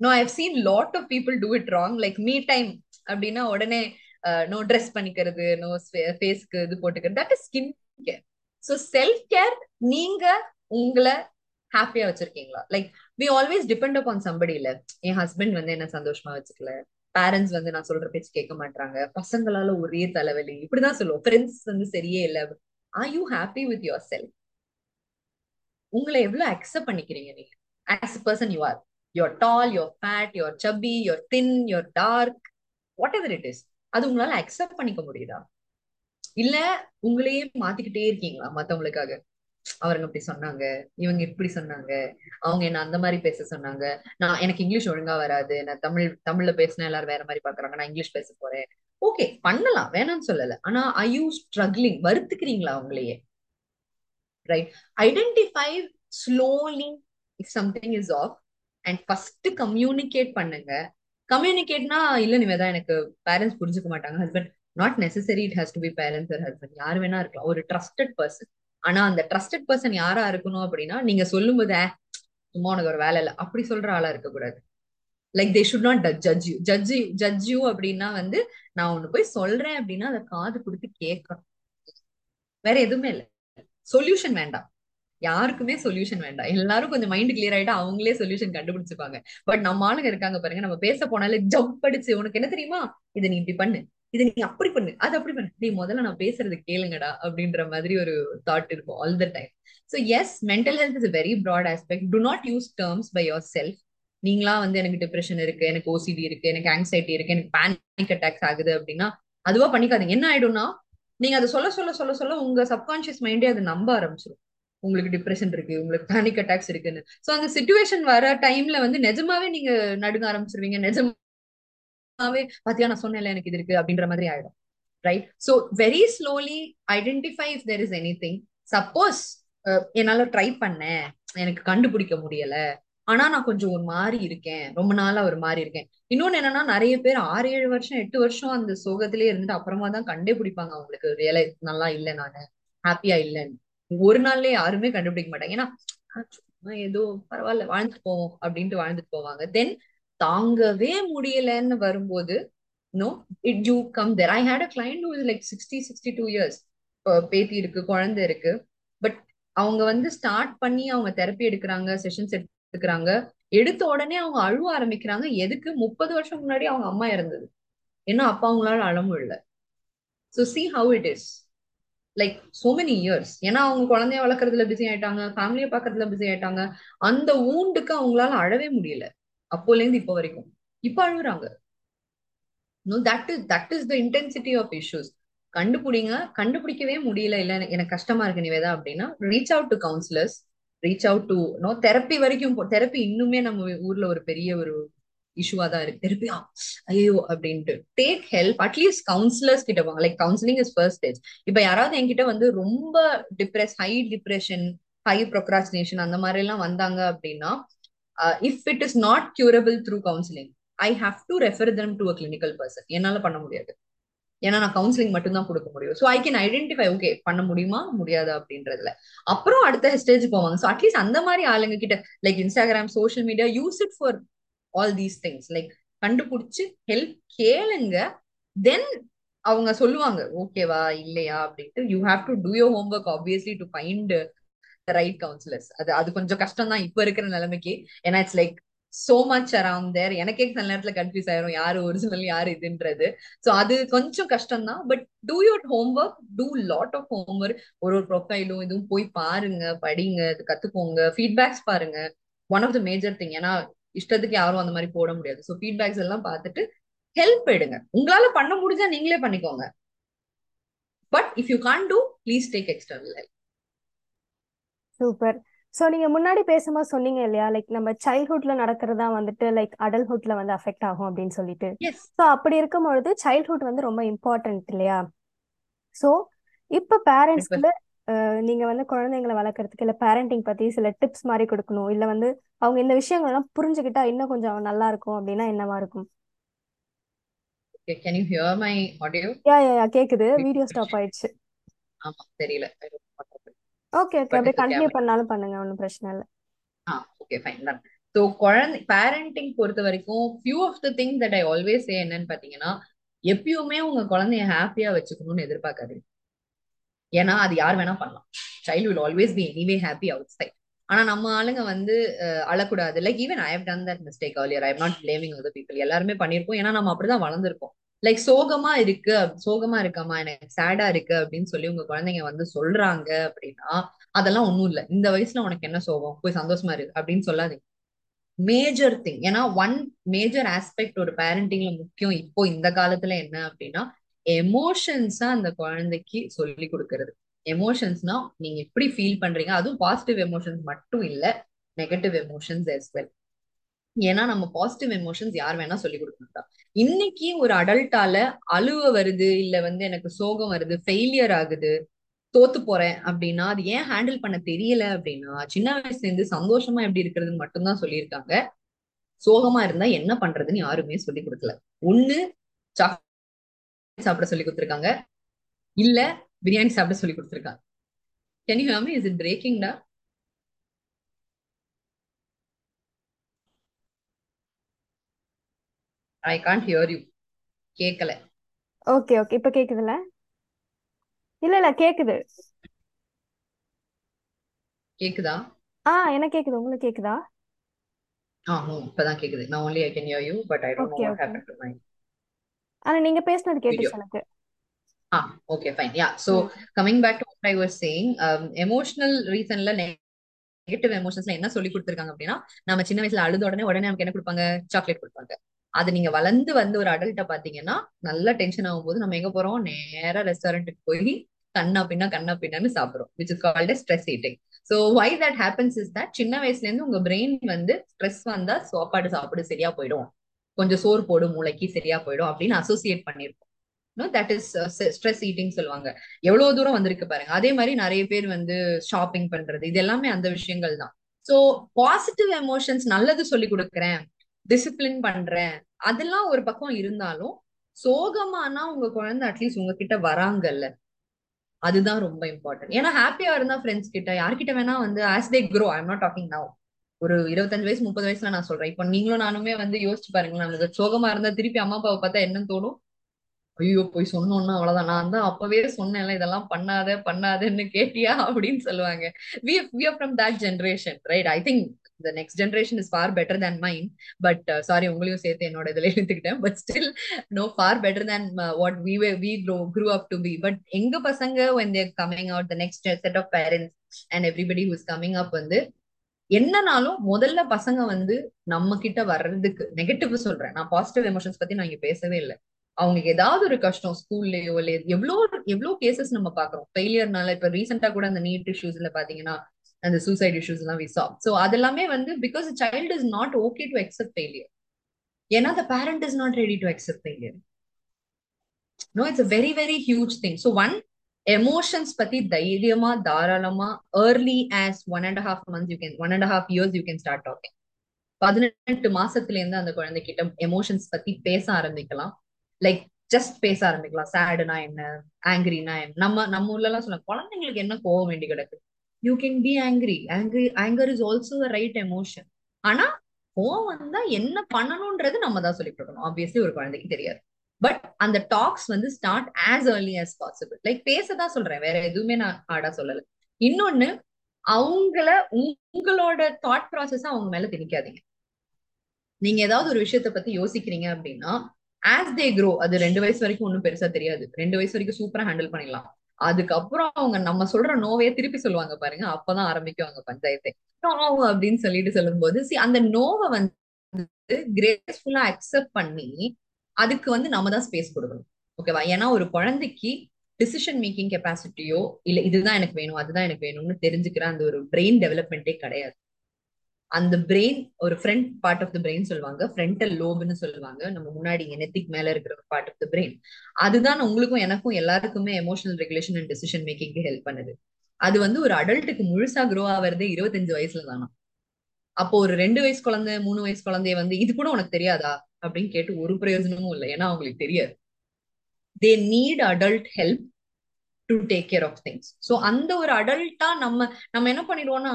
No I've seen lot of people do it wrong like me time அப்படின்னா உடனே uh, no dress பண்ணிக்கிறது நோ ஃபேஸ்க்கு இது போட்டுக்கிறது. That is skin care so self care நீங்க உங்களை ஹாப்பியா வச்சிருக்கீங்களா? Like we always depend upon somebody இல்ல. என் ஹஸ்பண்ட் வந்து என்ன சந்தோஷமா வச்சுக்கல. பேரண்ட்ஸ் வந்து நான் சொல்ற பேச்சு கேட்க மாட்டாங்க பசங்களால ஒரே தலைவலி. இப்படிதான் சொல்லுவோம். ஃப்ரெண்ட்ஸ் வந்து சரியே இல்ல. Are you happy with your self உங்களை எவ்வளவு அக்செப்ட் பண்ணிக்கிறீங்க நீங்க? As a person you are you're tall you're fat you're chubby you're thin you're dark whatever it is அது உங்களால அக்செப்ட் பண்ணிக்க முடியுதா? இல்ல உங்களையே மாத்திக்கிட்டே இருக்கீங்களா மத்தவங்களுக்காக? அவருங்க இப்படி சொன்னாங்க இவங்க இப்படி சொன்னாங்க அவங்க என்ன அந்த மாதிரி பேச சொன்னாங்க. நான் எனக்கு இங்கிலீஷ் ஒழுங்கா வராது நான் தமிழ் தமிழ்ல பேசினா எல்லாரும் வேற மாதிரி பாக்குறாங்க நான் இங்கிலீஷ் பேச போறேன். ஓகே பண்ணலாம் வேணாம்னு சொல்லல. ஆனா ஐ யூ ஸ்ட்ரகிளிங் வருத்துக்கிறீங்களா அவங்களையே? Right identify slowly if something is off and first communicate பண்ணுங்க. கம்யூனிகேட்னா இல்ல நிவேதா எனக்கு பேரண்ட்ஸ் புரிஞ்சுக்க மாட்டாங்க husband not necessary it has to be parents or husband யார் வேணா இருக்கலாம். ஒரு ட்ரஸ்டட் பர்சன் ஆனா அந்த ட்ரஸ்டட் பர்சன் யாரா இருக்கணும் அப்படின்னா நீங்க சொல்லும் போது சும்மா உனக்கு ஒரு வேலை இல்லை. அப்படி சொல்ற ஆளா இருக்கக்கூடாது. Like they should not judge you judge judge you அப்படின்னா வந்து நான் ஒண்ணு போய் சொல்றேன் அப்படின்னா அதை காது கொடுத்து கேட்கணும். வேற எதுவுமே இல்லை. சொல்யூஷன் வேண்டாம். யாருக்குமே சொல்யூஷன் வேண்டாம். எல்லாரும் கொஞ்சம் மைண்ட் கிளியர் ஆயிட்டா அவங்களே சொல்யூஷன் கண்டுபிடிச்சுப்பாங்க. பட் நம்ம ஆளுங்க இருக்காங்க பாருங்க நம்ம பேச போனாலே ஜம்ப் அடிச்சு உனக்கு என்ன தெரியுமா? இதை நீ இப்படி பண்ணு. இதை நீ அப்படி பண்ணு அது அப்படி பண்ணு. நீ முதல்ல நான் பேசுறது கேளுங்கடா அப்படின்ற மாதிரி ஒரு தாட் இருக்கும் all the time so yes mental health is very broad aspect to not use terms by your self நீங்களா வந்து எனக்கு டிப்ரெஷன் இருக்கு எனக்கு ஓசிடி இருக்கு எனக்கு ஆங்ஸைட்டி இருக்கு எனக்கு பேனிக் அட்டாக்ஸ் ஆகுது அப்படின்னா அதுவா பண்ணிக்காதீங்க. என்ன ஆயிடும்னா நீங்க அதை சொல்ல சொல்ல சொல்ல சொல்ல உங்க சப்கான்சியஸ் மைண்டே அதை நம்ப ஆரம்பிச்சிடும் உங்களுக்கு டிப்ரெஷன் இருக்கு உங்களுக்கு பேனிக் அட்டாக்ஸ் இருக்குன்னு. ஸோ அந்த சுச்சுவேஷன் வர டைம்ல வந்து நிஜமாவே நீங்க நடுங்க ஆரம்பிச்சிருவீங்க சும்மாவே பாத்தியா நான் சொன்னேன்ல எனக்கு இது இருக்கு அப்படின்ற மாதிரி ஆயிடும். Right so very slowly identify if there is anything suppose என்னால ட்ரை பண்ணேன். எனக்கு கண்டுபிடிக்க முடியல. ஆனா நான் கொஞ்சம் ஒரு மாதிரி இருக்கேன். ரொம்ப நாளா ஒரு மாதிரி இருக்கேன். இன்னொன்னு என்னன்னா நிறைய பேர் ஆறு ஏழு வருஷம் எட்டு வருஷம் அந்த சோகத்திலே இருந்துட்டு அப்புறமா தான் கண்டே பிடிப்பாங்க அவங்களுக்கு வேலை நல்லா இல்லை நானு. ஹாப்பியா இல்லைன்னு. ஒரு நாள்லயே யாருமே கண்டுபிடிக்க மாட்டாங்க. ஏன்னா ஏதோ பரவாயில்ல வாழ்ந்துட்டு போவோம் அப்படின்ட்டு வாழ்ந்துட்டு போவாங்க. தென் தாங்கவே முடியலன்னு வரும்போது no it you come there I had a client who is like sixty sixty two years பேத்தி இருக்கு குழந்தை இருக்கு. பட் அவங்க வந்து ஸ்டார்ட் பண்ணி அவங்க தெரப்பி எடுக்கிறாங்க செஷன்ஸ் எடுக்கிறாங்க. எடுத்த உடனே அவங்க அழுவ ஆரம்பிக்கிறாங்க. எதுக்கு? முப்பது வருஷம் முன்னாடி அவங்க அம்மா இறந்தது. ஏன்னா அப்பா அவங்களால அழ முடியல. So see how it is like so many years ஏன்னா அவங்க குழந்தைய வளர்க்கறதுல பிஸி ஆயிட்டாங்க ஃபேமிலியை பார்க்கறதுல பிஸி ஆயிட்டாங்க. அந்த ஊண்டுக்கு அவங்களால அழவே முடியல. அப்போல இருந்து இப்போ வரைக்கும். இப்ப அழுகுறாங்க. No that is that is the intensity of issues கண்டுபிடிங்க கண்டுபிடிக்கவே முடியல. இல்ல எனக்கு கஷ்டமா இருக்கு நிவேதா அப்படின்னா reach out to counsellors reach out to no therapy வரைக்கும் தெரப்பி இன்னுமே நம்ம ஊர்ல ஒரு பெரிய ஒரு இஷ்யூவா தான் இருக்கு. தெரப்பியா ஐயோ அப்படின்ட்டு. டேக் ஹெல்ப் அட்லீஸ்ட் கவுன்சிலர்ஸ் கிட்ட வாங்க like counselling is first stage இப்ப யாராவது என்கிட்ட வந்து ரொம்ப depress high depression high procrastination அந்த மாதிரி எல்லாம் வந்தாங்க அப்படின்னா if it is not curable through counselling I have to refer them to a clinical person என்னால பண்ண முடியாது. ஏன்னா நான் கவுன்சிலிங் மட்டும் தான் கொடுக்க முடியும். So I can identify okay பண்ண முடியுமா? முடியாதா? அப்படின்றதுல. அப்புறம் அடுத்த ஸ்டேஜ் போவாங்க. ஸோ அட்லீஸ்ட் அந்த மாதிரி ஆளுங்க கிட்ட like Instagram social media use it for all these things like கண்டுபிடிச்சு ஹெல்ப் கேளுங்க. தென் அவங்க சொல்லுவாங்க ஓகேவா? இல்லையா? அப்படின்ட்டு. You have to do your homework obviously to find right counsellors அது அது கொஞ்சம் கஷ்டம் தான் இப்ப இருக்கிற நிலைமைக்கு. ஏன்னா it's like so much around there எனக்கே சில நேரத்துல கன்ஃபியூஸ் ஆயிரும் யாரு ஒரிஜினல் யாரு இதுன்றது. சோ அது கொஞ்சம் கஷ்டம் தான் but do your homework do lot of homework ஒரு ஒரு ப்ரொஃபைலும் இதுவும் போய் பாருங்க படிங்க இது கத்துக்கோங்க. ஃபீட்பேக்ஸ் பாருங்க. One of the major thing ஏன்னா இஷ்டத்துக்கு யாரும் அந்த மாதிரி போட முடியாது. ஸோ ஃபீட்பேக்ஸ் எல்லாம் பார்த்துட்டு ஹெல்ப் எடுங்க. உங்களால பண்ண முடிஞ்சா நீங்களே பண்ணிக்கோங்க. But if you can do please take external help super so நீங்க முன்னாடி பேசும்போது சொன்னீங்க இல்லையா? லைக் நம்ம சைல்ட்ஹுட்ல நடக்கிறதா வந்துட்டு லைக் அடல்ட்ஹுட்ல வந்து அஃபெக்ட் ஆகும் அப்படின்னு சொல்லிட்டு. ஸோ அப்படி இருக்கும் பொழுது சைல்ட்ஹுட் வந்து ரொம்ப இம்பார்ட்டன்ட் இல்லையா? ஸோ இப்போ பேரண்ட்ஸ்க்கு நீங்க வந்து குழந்தைங்களை வளர்க்கறதுக்கு இல்ல பேரண்டிங் பத்தி சில டிப்ஸ் மாதிரி கொடுக்கணும். இல்ல வந்து அவங்க இந்த விஷயங்கள்லாம் புரிஞ்சுக்கிட்டா இன்னும் கொஞ்சம் நல்லா இருக்கும் அப்படின்னா என்னவா இருக்கும்? Can you hear my audio ya ya கேக்குது. வீடியோ ஸ்டாப் ஆயிடுச்சு. ஆமா தெரியல. ஓகே ஓகே பட் அப்படியே கண்டினியூ பண்ணாலும் பண்ணுங்க ஒன்றும் பிரச்சனை இல்லை. ஆ ஓகே ஃபைன் தான் ஸோ குழந்தை பேரண்டிங் பொறுத்த வரைக்கும் few of the thing that I always say என்னன்னு பாத்தீங்கன்னா எப்பயுமே உங்க குழந்தைய ஹாப்பியா வச்சுக்கணும்னு எதிர்பார்க்காதீங்க. ஏன்னா அது யார் வேணா பண்ணலாம். Child will always be anyway happy outside ஆனா நம்ம ஆளுங்க வந்து அழக்கூடாது. Like even I have done that mistake earlier. I am not blaming other people எல்லாருமே பண்ணியிருப்போம். ஏன்னா நம்ம அப்படிதான் வளர்ந்துருக்கோம் லைக் சோகமா இருக்கு சோகமா இருக்காமா எனக்கு சேடா இருக்கு அப்படின்னு சொல்லி உங்க குழந்தைங்க வந்து சொல்றாங்க அப்படின்னா அதெல்லாம் ஒண்ணும் இல்ல. இந்த வயசுல உனக்கு என்ன சோகம்? போய் சந்தோஷமா இருக்கு அப்படின்னு சொல்லாதீங்க. மேஜர் திங் ஏன்னா ஒன் மேஜர் ஆஸ்பெக்ட் ஒரு பேரண்டிங்ல முக்கியம் இப்போ இந்த காலத்துல என்ன அப்படின்னா எமோஷன்ஸா அந்த குழந்தைக்கு சொல்லி கொடுக்கறது. எமோஷன்ஸ்னா நீங்க எப்படி ஃபீல் பண்றீங்க? அதுவும் பாசிட்டிவ் எமோஷன்ஸ் மட்டும் இல்ல நெகட்டிவ் எமோஷன்ஸ் எஸ் வெல் ஏன்னா நம்ம பாசிட்டிவ் எமோஷன்ஸ் யார் வேணா சொல்லி கொடுக்கணும் இன்னைக்கு ஒரு அடல்ட்டால அழுவ வருது இல்ல வந்து எனக்கு சோகம் வருது ஃபெயிலியர் ஆகுது தோத்து போறேன் அப்படின்னா அது ஏன் ஹேண்டில் பண்ண தெரியல அப்படின்னா சின்ன வயசுல இருந்து சந்தோஷமா எப்படி இருக்கிறதுன்னு மட்டும்தான் சொல்லியிருக்காங்க. சோகமா இருந்தா என்ன பண்றதுன்னு யாருமே சொல்லி கொடுக்கல. ஒண்ணு சாக்லேட் சாப்பிட சொல்லி கொடுத்துருக்காங்க. இல்ல பிரியாணி சாப்பிட சொல்லி கொடுத்துருக்காங்க. Can you hear is it breaking டா ஐ கான்ட் ஹியர் யூ கேட்கல ஓகே ஓகே இப்போ கேக்குதுல்ல? இல்ல இல்ல கேக்குது. கேக்குதா? ஆ எனக்கு கேக்குது? உங்களுக்கு கேக்குதா? ஆ ஹம், இப்பதான் கேக்குது. நான் only I can hear you but I don't know okay what okay happened to my ஆனா நீங்க பேசுனது video. கேட்டுச்சு எனக்கு. ah okay fine. Yeah so ம். coming back to what I was saying um, emotional negative எமோஷன்ஸ்ல என்ன சொல்லி கொடுத்துருக்காங்க அப்படின்னா நம்ம சின்ன வயசுல அழுத உடனே உடனே நமக்கு என்ன கொடுப்பாங்க? சாக்லேட் கொடுப்பாங்க. அது நீங்க வளர்ந்து வந்து ஒரு அடல்ட்ட பாத்தீங்கன்னா நல்லா டென்ஷன் ஆகும்போது நம்ம எங்க போறோம்? நேரா ரெஸ்டாரண்ட்டுக்கு போய் கண்ணா பின்னா கண்ணா பின்னான்னு சாப்பிடுறோம் which is called stress eating so why that happens is that சின்ன வயசுல இருந்து உங்க பிரெயின் வந்து ஸ்ட்ரெஸ் வந்தா சாப்பாடு சாப்பிடு சரியா போயிடும். கொஞ்சம் சோறு போடும் மூளைக்கு சரியா போயிடும் அப்படின்னு அசோசியேட் பண்ணிருக்கோம் no that is stress eating சொல்லுவாங்க. எவ்வளவு தூரம் வந்திருக்கு பாருங்க. அதே மாதிரி நிறைய பேர் வந்து ஷாப்பிங் பண்றது இது எல்லாமே அந்த விஷயங்கள் தான். சோ பாசிட்டிவ் எமோஷன்ஸ் நல்லது சொல்லி கொடுக்குறேன். டிசிப்ளின் பண்றேன். அதெல்லாம் ஒரு பக்கம் இருந்தாலும் சோகமானா உங்க குழந்தை அட்லீஸ்ட் உங்ககிட்ட வராங்கல்ல. அதுதான் ரொம்ப இம்பார்ட்டன்ட் ஏன்னா ஹாப்பியா இருந்தா ஃப்ரெண்ட்ஸ் கிட்ட யார்கிட்ட வேணா வந்து as they grow I'm not talking now ஒரு இருபத்தஞ்சு வயசு முப்பது வயசுல நான் சொல்றேன். இப்போ நீங்களும் நானுமே வந்து யோசிச்சு பாருங்களேன் சோகமா இருந்தா திருப்பி அம்மா அப்பாவை பார்த்தா என்ன தோணும்? ஐயோ போய் சொன்னோம்னா அவ்வளவுதான். நான் தான் அப்பவே சொன்னேன்ல இதெல்லாம் பண்ணாத பண்ணாதன்னு கேட்டியா? அப்படின்னு சொல்லுவாங்க. We we are from that generation right I think the next generation is far better than mine but sorry உங்களையும் சேர்த்து என்னோட இதுல எடுத்துக்கிட்டேன் but still no far better than what we we grow grew up to be but எங்க பசங்க when they're coming out the next set of parents and everybody who's coming up வந்து என்னனாலும் முதல்ல பசங்க வந்து நம்ம கிட்ட வர்றதுக்கு நெகட்டிவ் சொல்றேன். நான் பாசிட்டிவ் எமோஷன்ஸ் பத்தி நான் இங்க பேசவே இல்லை. அவங்களுக்கு ஏதாவது ஒரு கஷ்டம் ஸ்கூல்லயோ இல்ல எவ்வளோ எவ்வளோ கேசஸ் நம்ம பாக்குறோம் ஃபெயிலியர்னால இப்ப ரீசெண்டா கூட அந்த நீட் இஷ்யூஸ்ல பாத்தீங்கன்னா அந்த சூசைட் இஷ்யூஸ் எல்லாம் விசா சோ அதெல்லாமே வந்து because child is not okay to accept failure ஏன்னா the parent is not ready to accept failure no it's a very very huge thing so one emotions பத்தி தைரியமா தாராளமா early as one and half months you can one and half years you can start talking பதினெட்டு மாசத்துல இருந்து அந்த குழந்தைகிட்ட emotions பத்தி பேச ஆரம்பிக்கலாம். லைக் ஜஸ்ட் பேச ஆரம்பிக்கலாம். சேடுனா என்ன? ஆங்கிரினா என்ன? நம்ம நம்ம ஊர்ல எல்லாம் சொல்ல குழந்தைங்களுக்கு என்ன கோவம் வேண்டி கிடக்கு? You can be angry angry anger is also right emotion ஆனா கோவம் வந்தா என்ன பண்ணணும்ன்றது நம்ம தான் சொல்லி கொடுக்கணும். ஆப்வியஸ்லி ஒரு குழந்தைக்கு தெரியாது. பட் அந்த டாக்ஸ் வந்து start as early as possible like பேசதான் சொல்றேன். வேற எதுவுமே நான் ஆடா சொல்லல. இன்னொன்னு அவங்கள உங்களோட தாட் ப்ராசஸ் அவங்க மேல திணிக்காதீங்க. நீங்க ஏதாவது ஒரு விஷயத்த பத்தி யோசிக்கிறீங்க அப்படின்னா ஆஸ் தே க்ரோ அது ரெண்டு வயசு வரைக்கும் ஒன்றும் பெருசா தெரியாது. ரெண்டு வயசு வரைக்கும் சூப்பரா ஹேண்டில் பண்ணிடலாம். அதுக்கப்புறம் அவங்க நம்ம சொல்ற நோவையே திருப்பி சொல்லுவாங்க பாருங்க. அப்பதான் ஆரம்பிக்குவாங்க பஞ்சாயத்தை. நோ அப்படின்னு சொல்லிட்டு சொல்லும் போது சி அந்த நோவை வந்து கிரேஸ்ஃபுல்லா அக்செப்ட் பண்ணி அதுக்கு வந்து நம்ம தான் ஸ்பேஸ் கொடுக்கணும். ஓகேவா ஏன்னா ஒரு குழந்தைக்கு டிசிஷன் மேக்கிங் கெப்பாசிட்டியோ இல்ல இதுதான் எனக்கு வேணும் அதுதான் எனக்கு வேணும்னு தெரிஞ்சுக்கிற அந்த ஒரு பிரெயின் டெவலப்மெண்ட்டே கிடையாது. அந்த பிரெயின் ஒரு front part of the brain சொல்லுவாங்க. ஃப்ரண்டல் லோப்னு சொல்லுவாங்க. நம்ம முன்னாடி நெத்திக் மேல இருக்கிற பார்ட் ஆஃப் த பிரெயின் அதுதான் உங்களுக்கும் எனக்கும் எல்லாருக்குமே எமோஷனல் ரெகுலேஷன் அண்ட் டெசிஷன் மேக்கிங்க்கு ஹெல்ப் பண்ணுது. அது வந்து ஒரு அடல்ட்டுக்கு முழுசா க்ரோ ஆகிறதே இருபத்தஞ்சு வயசுல தானா? அப்போ ஒரு ரெண்டு வயசு குழந்தை மூணு வயசு குழந்தைய வந்து இது கூட உனக்கு தெரியாதா? அப்படின்னு கேட்டு ஒரு பிரயோஜனமும் இல்லை. ஏன்னா அவங்களுக்கு தெரியாது. They need adult help to take care of things so அந்த ஒரு அடல்ட்டா நம்ம நம்ம என்ன பண்ணிடுவோம்னா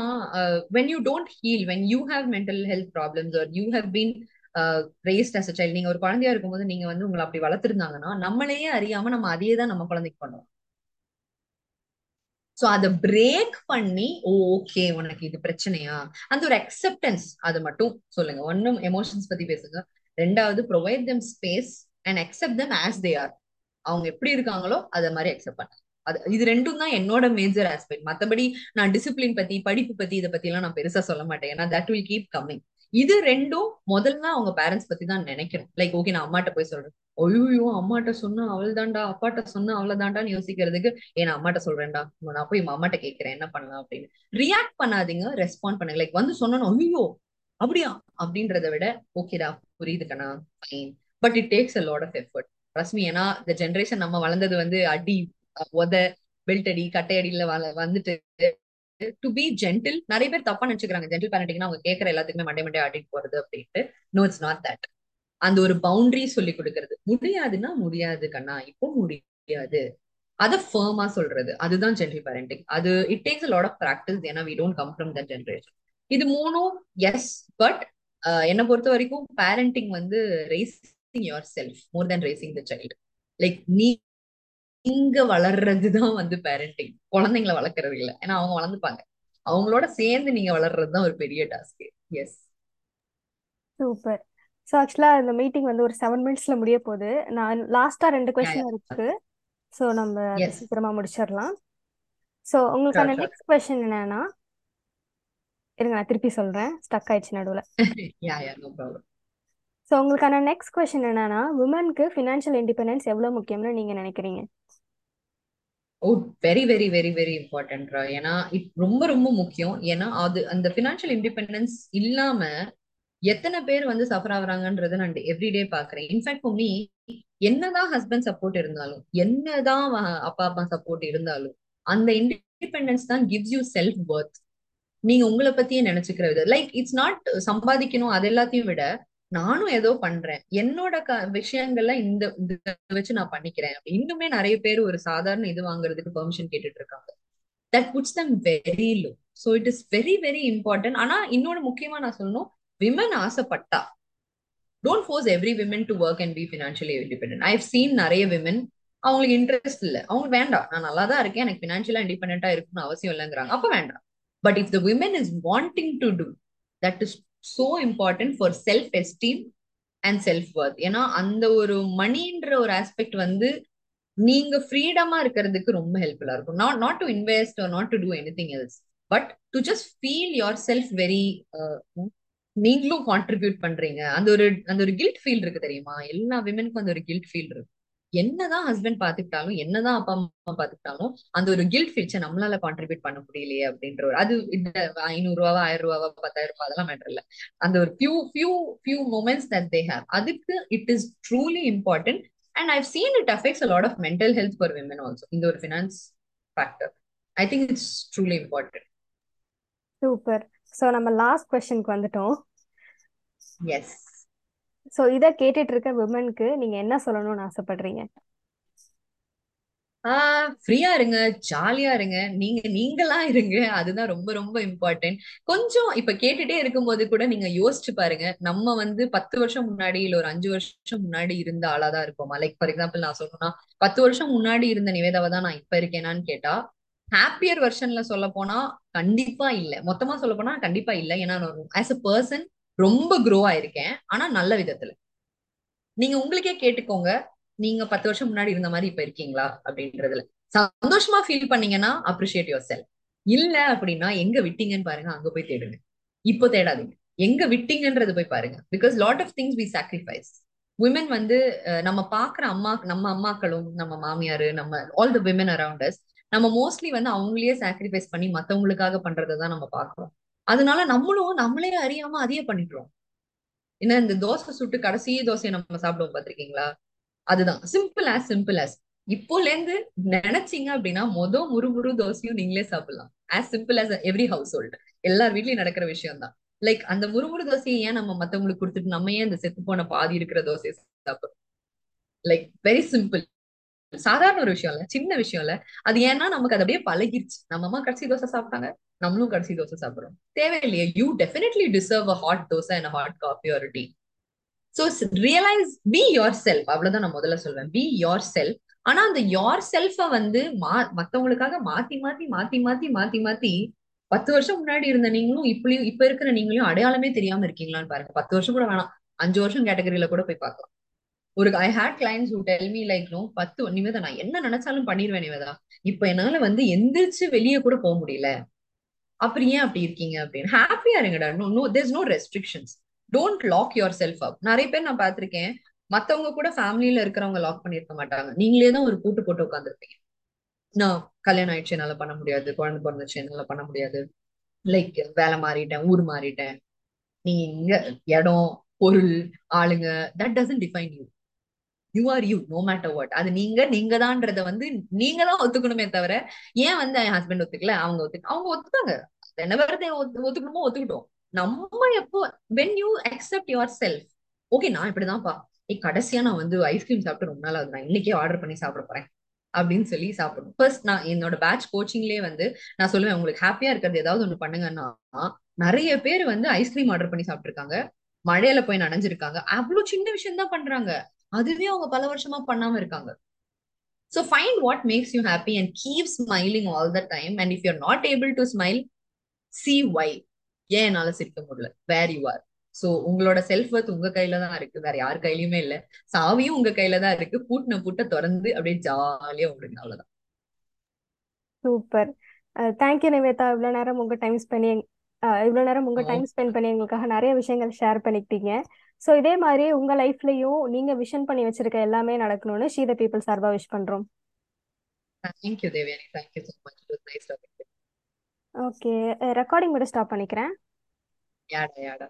when you don't heal when you have mental health problems or you have been raised as a child நீங்க ஒரு குழந்தையா இருக்கும்போது நீங்க வந்து உங்களை அப்படி வளர்த்துருந்தாங்கன்னா நம்மளையே அறியாம நம்ம அதையே தான் நம்ம குழந்தைக்கு பண்ணுவோம். சோ அதை பிரேக் பண்ணி ஓகே உனக்கு இது பிரச்சனையா? அந்த ஒரு அக்செப்டன்ஸ் அது மட்டும் சொல்லுங்க. ஒன்னும் எமோஷன்ஸ் பத்தி பேசுங்க. ரெண்டாவது provide them space and accept them as they are அவங்க எப்படி இருக்காங்களோ அதை மாதிரி அக்செப்ட் பண்ண. அது இது ரெண்டும் தான் என்னோட மேஜர் ஆஸ்பெக்ட் மத்தபடி நான் டிசிப்ளின் பத்தி படிப்பு பத்தி இதை பத்தி எல்லாம் நான் பெருசா சொல்ல மாட்டேன். ஏன்னா தட் வில் கீப் கம்மிங் இது ரெண்டும் முதல்ல அவங்க பேரண்ட்ஸ் பத்தி தான் நினைக்கணும். லைக் ஓகே நான் அம்மாட்ட போய் சொல்றேன். ஐயோ அம்மாட்ட சொன்னா அவள் தாண்டா அப்பாட்ட சொன்னா அவளை தாண்டான்னு யோசிக்கிறதுக்கு ஏன் அம்மாட்ட சொல்றேன்டா. நான் போய் அம்மாட்ட கேட்கிறேன். என்ன பண்ணலாம்? அப்படின்னு. ரியாக்ட் பண்ணாதீங்க ரெஸ்பாண்ட் பண்ணுங்க. லைக் வந்து சொன்னோம் ஐயோ அப்படியா? அப்படின்றத விட ஓகேடா புரியுது கண்ணா fine but it takes a lot of effort Rashmi ஏன்னா இந்த ஜென்ரேஷன் நம்ம வளர்ந்தது வந்து அடி உத பெல்ட் அடி கட்டை வந்துட்டு டு பி ஜென்டில் நிறைய பேர் தப்பா நினைச்சுக்கிறாங்க. ஜென்டில் பேரண்டிங்னா அவங்க கேட்கற எல்லாத்துக்குமே மண்டே மண்டே ஆடிட்டு போறது அப்படின்ட்டு. நோ இட்ஸ் நாட் தட் அந்த ஒரு பவுண்டரி சொல்லி கொடுக்கறது. முடியாதுன்னா முடியாது கண்ணா. இப்போ முடியாது. அதை ஃபர்மா சொல்றது. அதுதான் ஜென்டில் பேரண்டிங் அது it takes lot of practice ஏன்னா we don't come from that generation இது மூணும் எஸ் பட் என்னை பொறுத்த வரைக்கும் பேரண்டிங் வந்து raising yourself more than raising the child like நீ நீங்க வளர்றதுதான் வந்து பேரண்டிங் குழந்தைங்களை வளர்க்கறது இல்ல. ஏன்னா அவங்க வளர்ந்துப்பாங்க. அவங்களோட சேர்ந்து நீங்க வளர்றதுதான் ஒரு பெரிய டாஸ்க் எஸ் சூப்பர் ஸோ ஆக்சுவலா இந்த மீட்டிங் வந்து ஒரு செவன் மினிட்ஸ்ல முடிய போகுது. நான் லாஸ்டா ரெண்டு கொஸ்டின் இருக்கு. ஸோ நம்ம சீக்கிரமா முடிச்சிடலாம். ஸோ உங்களுக்கான நெக்ஸ்ட் கொஸ்டின் என்னன்னா இருங்க நான் திருப்பி சொல்றேன். ஸ்டக் ஆயிடுச்சு நடுவில். ஸோ [LAUGHS] உங்களுக்கான நெக்ஸ்ட் கொஸ்டின் என்னன்னா உமனுக்கு ஃபினான்ஷியல் இண்டிபெண்டன்ஸ் எவ்வளோ முக்கியம்னு நீங்க நினைக்கிறீங்க? Oh very very very very இம்பார்ட்டன்ட்ரா ஏன்னா இட் ரொம்ப ரொம்ப முக்கியம். ஏன்னா அது அந்த ஃபினான்ஷியல் இண்டிபெண்டன்ஸ் இல்லாம எத்தனை பேர் வந்து சஃபர் ஆகுறாங்கன்றத நான் எவ்ரிடே பாக்குறேன். இன்ஃபேக்ட் மீ என்னதான் ஹஸ்பண்ட் சப்போர்ட் இருந்தாலும் என்னதான் அப்பா அப்பா சப்போர்ட் இருந்தாலும் அந்த இண்டிபெண்டன்ஸ் தான் கிவ்ஸ் யூ செல்ஃப் பர்த் நீங்க உங்களை பத்தியே நினைச்சுக்கிற விதம். லைக் இட்ஸ் நாட் சம்பாதிக்கணும் அது எல்லாத்தையும் விட நானும் ஏதோ பண்றேன். என்னோட க விஷயங்கள்ல இந்த வச்சு நான் பண்ணிக்கிறேன். இன்னுமே நிறைய பேர் ஒரு சாதாரண இது வாங்குறதுக்கு பெர்மிஷன் கேட்டுட்டு இருக்காங்க that puts them very low so it is very very important ஆனா இன்னொன்னு முக்கியமா நான் சொல்லணும். விமன் ஆசைப்பட்டா don't force every women to work and be financially independent I seen நிறைய விமன் அவங்களுக்கு இன்ட்ரெஸ்ட் இல்ல. அவங்க வேண்டாம். நான் நல்லா தான் இருக்கேன். எனக்கு ஃபினான்ஷியலா இண்டிபெண்டா இருக்கணும்னு அவசியம் இல்லைங்கிறாங்க. அப்ப வேண்டாம். But if the women is wanting to do that is so important for self esteem and self worth ஏன்னா அந்த ஒரு மணின்ற ஒரு ஆஸ்பெக்ட் வந்து நீங்க ஃப்ரீடமா இருக்கிறதுக்கு ரொம்ப ஹெல்ப்ஃபுல்லா இருக்கும். Not not to invest not to do anything else but to just feel yourself very நீங்களும் கான்ட்ரிபியூட் பண்றீங்க. அந்த ஒரு அந்த ஒரு கில்ட் ஃபீல் இருக்கு தெரியுமா? எல்லா விமனுக்கும் அந்த ஒரு கில்ட் ஃபீல் இருக்கு. என்னதான் ஹஸ்பண்ட் பாத்துக்கிட்டாலும் என்னதான் அப்பா அம்மா பாத்துக்கிட்டாலும் அந்த ஒரு கில்ட் ஃபீச்சை நம்மளால கான்ட்ரிபியூட் பண்ண முடியலையே அப்படின்ற ஒரு அது ஐநூறு ரூபாவா ஆயிரம் ரூபாவா பத்தாயிரம் ரூபாய் அதெல்லாம் மேட்டர் இல்ல. அந்த ஒரு few few few moments that they have அதுக்கு it is truly important and I've seen it affects a lot of mental health for women also இந்த ஒரு finance factor I think it's truly important super so நம்ம last கொஸ்டினுக்கு வந்துட்டோம். S so இத கேட்டுட்டு இருக்க விமனுக்கு நீங்க என்ன சொல்லணும்னு ஆசைப்படுறீங்க? ஆஹ் ஃப்ரீயா இருங்க ஜாலியா இருங்க. நீங்க நீங்களா இருங்க. அதுதான் ரொம்ப ரொம்ப இம்பார்ட்டன்ட் கொஞ்சம் இப்ப கேட்டுட்டே இருக்கும்போது கூட நீங்க யோசிச்சு பாருங்க. நம்ம வந்து பத்து வருஷம் முன்னாடி இல்ல ஒரு அஞ்சு வருஷம் முன்னாடி இருந்த ஆளாதான் இருப்போமா? லைக் ஃபார் எக்ஸாம்பிள் நான் சொல்லணும்னா பத்து வருஷம் முன்னாடி இருந்த நிவேதாவை தான் நான் இப்ப இருக்கேனான்னு கேட்டா ஹாப்பியர் வெர்ஷன்ல சொல்ல போனா கண்டிப்பா இல்ல. மொத்தமா சொல்ல போனா கண்டிப்பா இல்ல. ஏன்னா ஆஸ் அ பர்சன் ரொம்ப க்ரோ ஆயிருக்கேன். ஆனா நல்ல விதத்துல. நீங்க உங்களுக்கே கேட்டுக்கோங்க. நீங்க பத்து வருஷம் முன்னாடி இருந்த மாதிரி இப்ப இருக்கீங்களா? அப்படின்றதுல. சந்தோஷமா ஃபீல் பண்ணீங்கன்னா அப்ரிஷியேட் யுவர் செல் இல்ல அப்படின்னா எங்க விட்டீங்கன்னு பாருங்க அங்க போய் தேடுங்க. இப்போ தேடாதீங்க. எங்க விட்டீங்கன்றது போய் பாருங்க. Because lot of things we sacrifice woman வந்து நம்ம பாக்குற அம்மா நம்ம அம்மாக்களும் நம்ம மாமியாரு நம்ம all the women around us நம்ம மோஸ்ட்லி வந்து அவங்களையே சாக்ரிஃபைஸ் பண்ணி மத்தவங்களுக்காக பண்றதை தான் நம்ம பாக்குறோம். அதனால நம்மளும் நம்மளே அறியாம அதையே பண்ணிடுறோம் ஏன்னா இந்த தோசை சுட்டு கடைசி தோசையை நம்ம சாப்பிடுவோம் பாத்திருக்கீங்களா அதுதான். சிம்பிள் ஆஸ் சிம்பிள் ஆஸ் இப்போல இருந்து நினைச்சீங்க அப்படின்னா மொத முறுமுறு தோசையும் நீங்களே சாப்பிடலாம். As simple as every household எல்லார் வீட்லயும் நடக்கிற விஷயம் தான் லைக் அந்த முறுமுறு தோசையை ஏன் நம்ம மத்தவங்களுக்கு கொடுத்துட்டு நம்ம ஏன் இந்த செத்து போன பாதி இருக்கிற தோசையை சாப்பிடுறோம்? லைக் வெரி சிம்பிள் சாதாரண ஒரு விஷயம் இல்ல சின்ன விஷயம் இல்ல. அது ஏன்னா நமக்கு அது அப்படியே பழகிருச்சு. நம்ம அம்மா கடைசி தோசை சாப்பிட்டாங்க நம்மளும் கடைசி தோசை சாப்பிடுறோம். தேவையில்லையே you definitely deserve a hot dosa and hot coffee ஒரு tea so realise be yourself அவ்வளவுதான் நான் முதல்ல சொல்வேன் பி யோர் செல்ஃப் ஆனா அந்த யோர் செல்ஃப வந்து மா மத்தவங்களுக்காக மாத்தி மாத்தி மாத்தி மாத்தி மாத்தி மாத்தி பத்து வருஷம் முன்னாடி இருந்த நீங்களும் இப்படியும் இப்ப இருக்கிற நீங்களும் அடையாளமே தெரியாம இருக்கீங்களான்னு பாருங்க. பத்து வருஷம் கூட வேணாம். அஞ்சு வருஷம் கேட்டகரியில கூட போய் பார்க்கலாம். ஒரு I hate clients who tell me like no பத்து நிமிதம் நான் என்ன நினைச்சாலும் பண்ணிடுவேன் நிமிதா இப்ப என்னால வந்து எந்திரிச்சு வெளியே கூட போக முடியல. அப்புறம் ஏன் அப்படி இருக்கீங்க? அப்படின்னு. ஹாப்பியா இருங்கடா. No no there's no restrictions don't lock yourself up நிறைய பேர் நான் பாத்திருக்கேன் மத்தவங்க கூட ஃபேமிலியில இருக்கிறவங்க லாக் பண்ணிருக்க மாட்டாங்க. நீங்களே தான் ஒரு கூட்டு போட்டு உட்காந்துருப்பீங்க நான் கல்யாணம் ஆயிடுச்சு என்னால பண்ண முடியாது. குழந்தை பிறந்துச்சு என்னால பண்ண முடியாது. லைக் வேலை மாறிட்டேன் ஊர் மாறிட்டேன். நீங்க இங்க இடம் பொருள் ஆளுங்க that doesn't define you you are you no matter what அது நீங்க நீங்க தான்றத வந்து நீங்க தான் ஒத்துக்கணுமே தவிர ஏன் வந்து என் ஹஸ்பண்ட் ஒத்துக்கல? அவங்க ஒத்து அவங்க ஒத்துக்காங்க என்ன வரதை ஒத்துக்கணுமோ ஒத்துக்கிட்டோம். நம்ம எப்போ when you accept yourself okay நான் இப்படிதான்ப்பா. ஏ கடைசியா நான் வந்து ஐஸ்கிரீம் சாப்பிட்டு ரொம்ப நாள் நான் இன்னைக்கே ஆர்டர் பண்ணி சாப்பிட போறேன். அப்படின்னு சொல்லி சாப்பிடணும். ஃபர்ஸ்ட் நான் என்னோட பேட்ச் கோச்சிங்லயே வந்து நான் சொல்லுவேன் உங்களுக்கு ஹாப்பியா இருக்கிறது ஏதாவது ஒண்ணு பண்ணுங்கன்னா நிறைய பேர் வந்து ஐஸ்கிரீம் ஆர்டர் பண்ணி சாப்பிட்டுருக்காங்க. மழையில போய் நனைஞ்சிருக்காங்க. அவ்வளவு சின்ன விஷயம் தான் பண்றாங்க. அதுவே அவங்க பல வருஷமா பண்ணாம இருக்காங்க. So find what makes you happy and keep smiling all the time and if you're not able to smile see why ஏன் என்னால சிரிக்க முடியல? வேர் யூ ஆர் சோ உங்களோட செல்ஃப் ஒர்த் உங்க கையில தான் இருக்கு. வேற யார் கையிலயுமே இல்ல. சாவியும் உங்க கையில தான் இருக்கு. பூட்டின பூட்ட திறந்து அப்படியே ஜாலியா விடுங்க அவ்வளவுதான். Super thank you Nivetha. இவ்வளவு நேரம் உங்க டைம் ஸ்பெண்ட் இவ்வளவு நேரம் உங்க டைம் ஸ்பெண்ட் பண்ணி எங்களுக்காக நிறைய விஷயங்கள் ஷேர் பண்ணிக்கிட்டீங்க. ஸோ இதே மாதிரி உங்க லைஃப்லயும் நீங்க விஷன் பண்ணி வச்சிருக்க எல்லாமே நடக்கணும்னு ஷீ த பீப்புள் சார்பா விஷ் பண்றோம். Thank you Devayani thank you so much it was nice talking okay recording மட்டும் ஸ்டாப் பண்ணிக்கிறேன். யாடா யாடா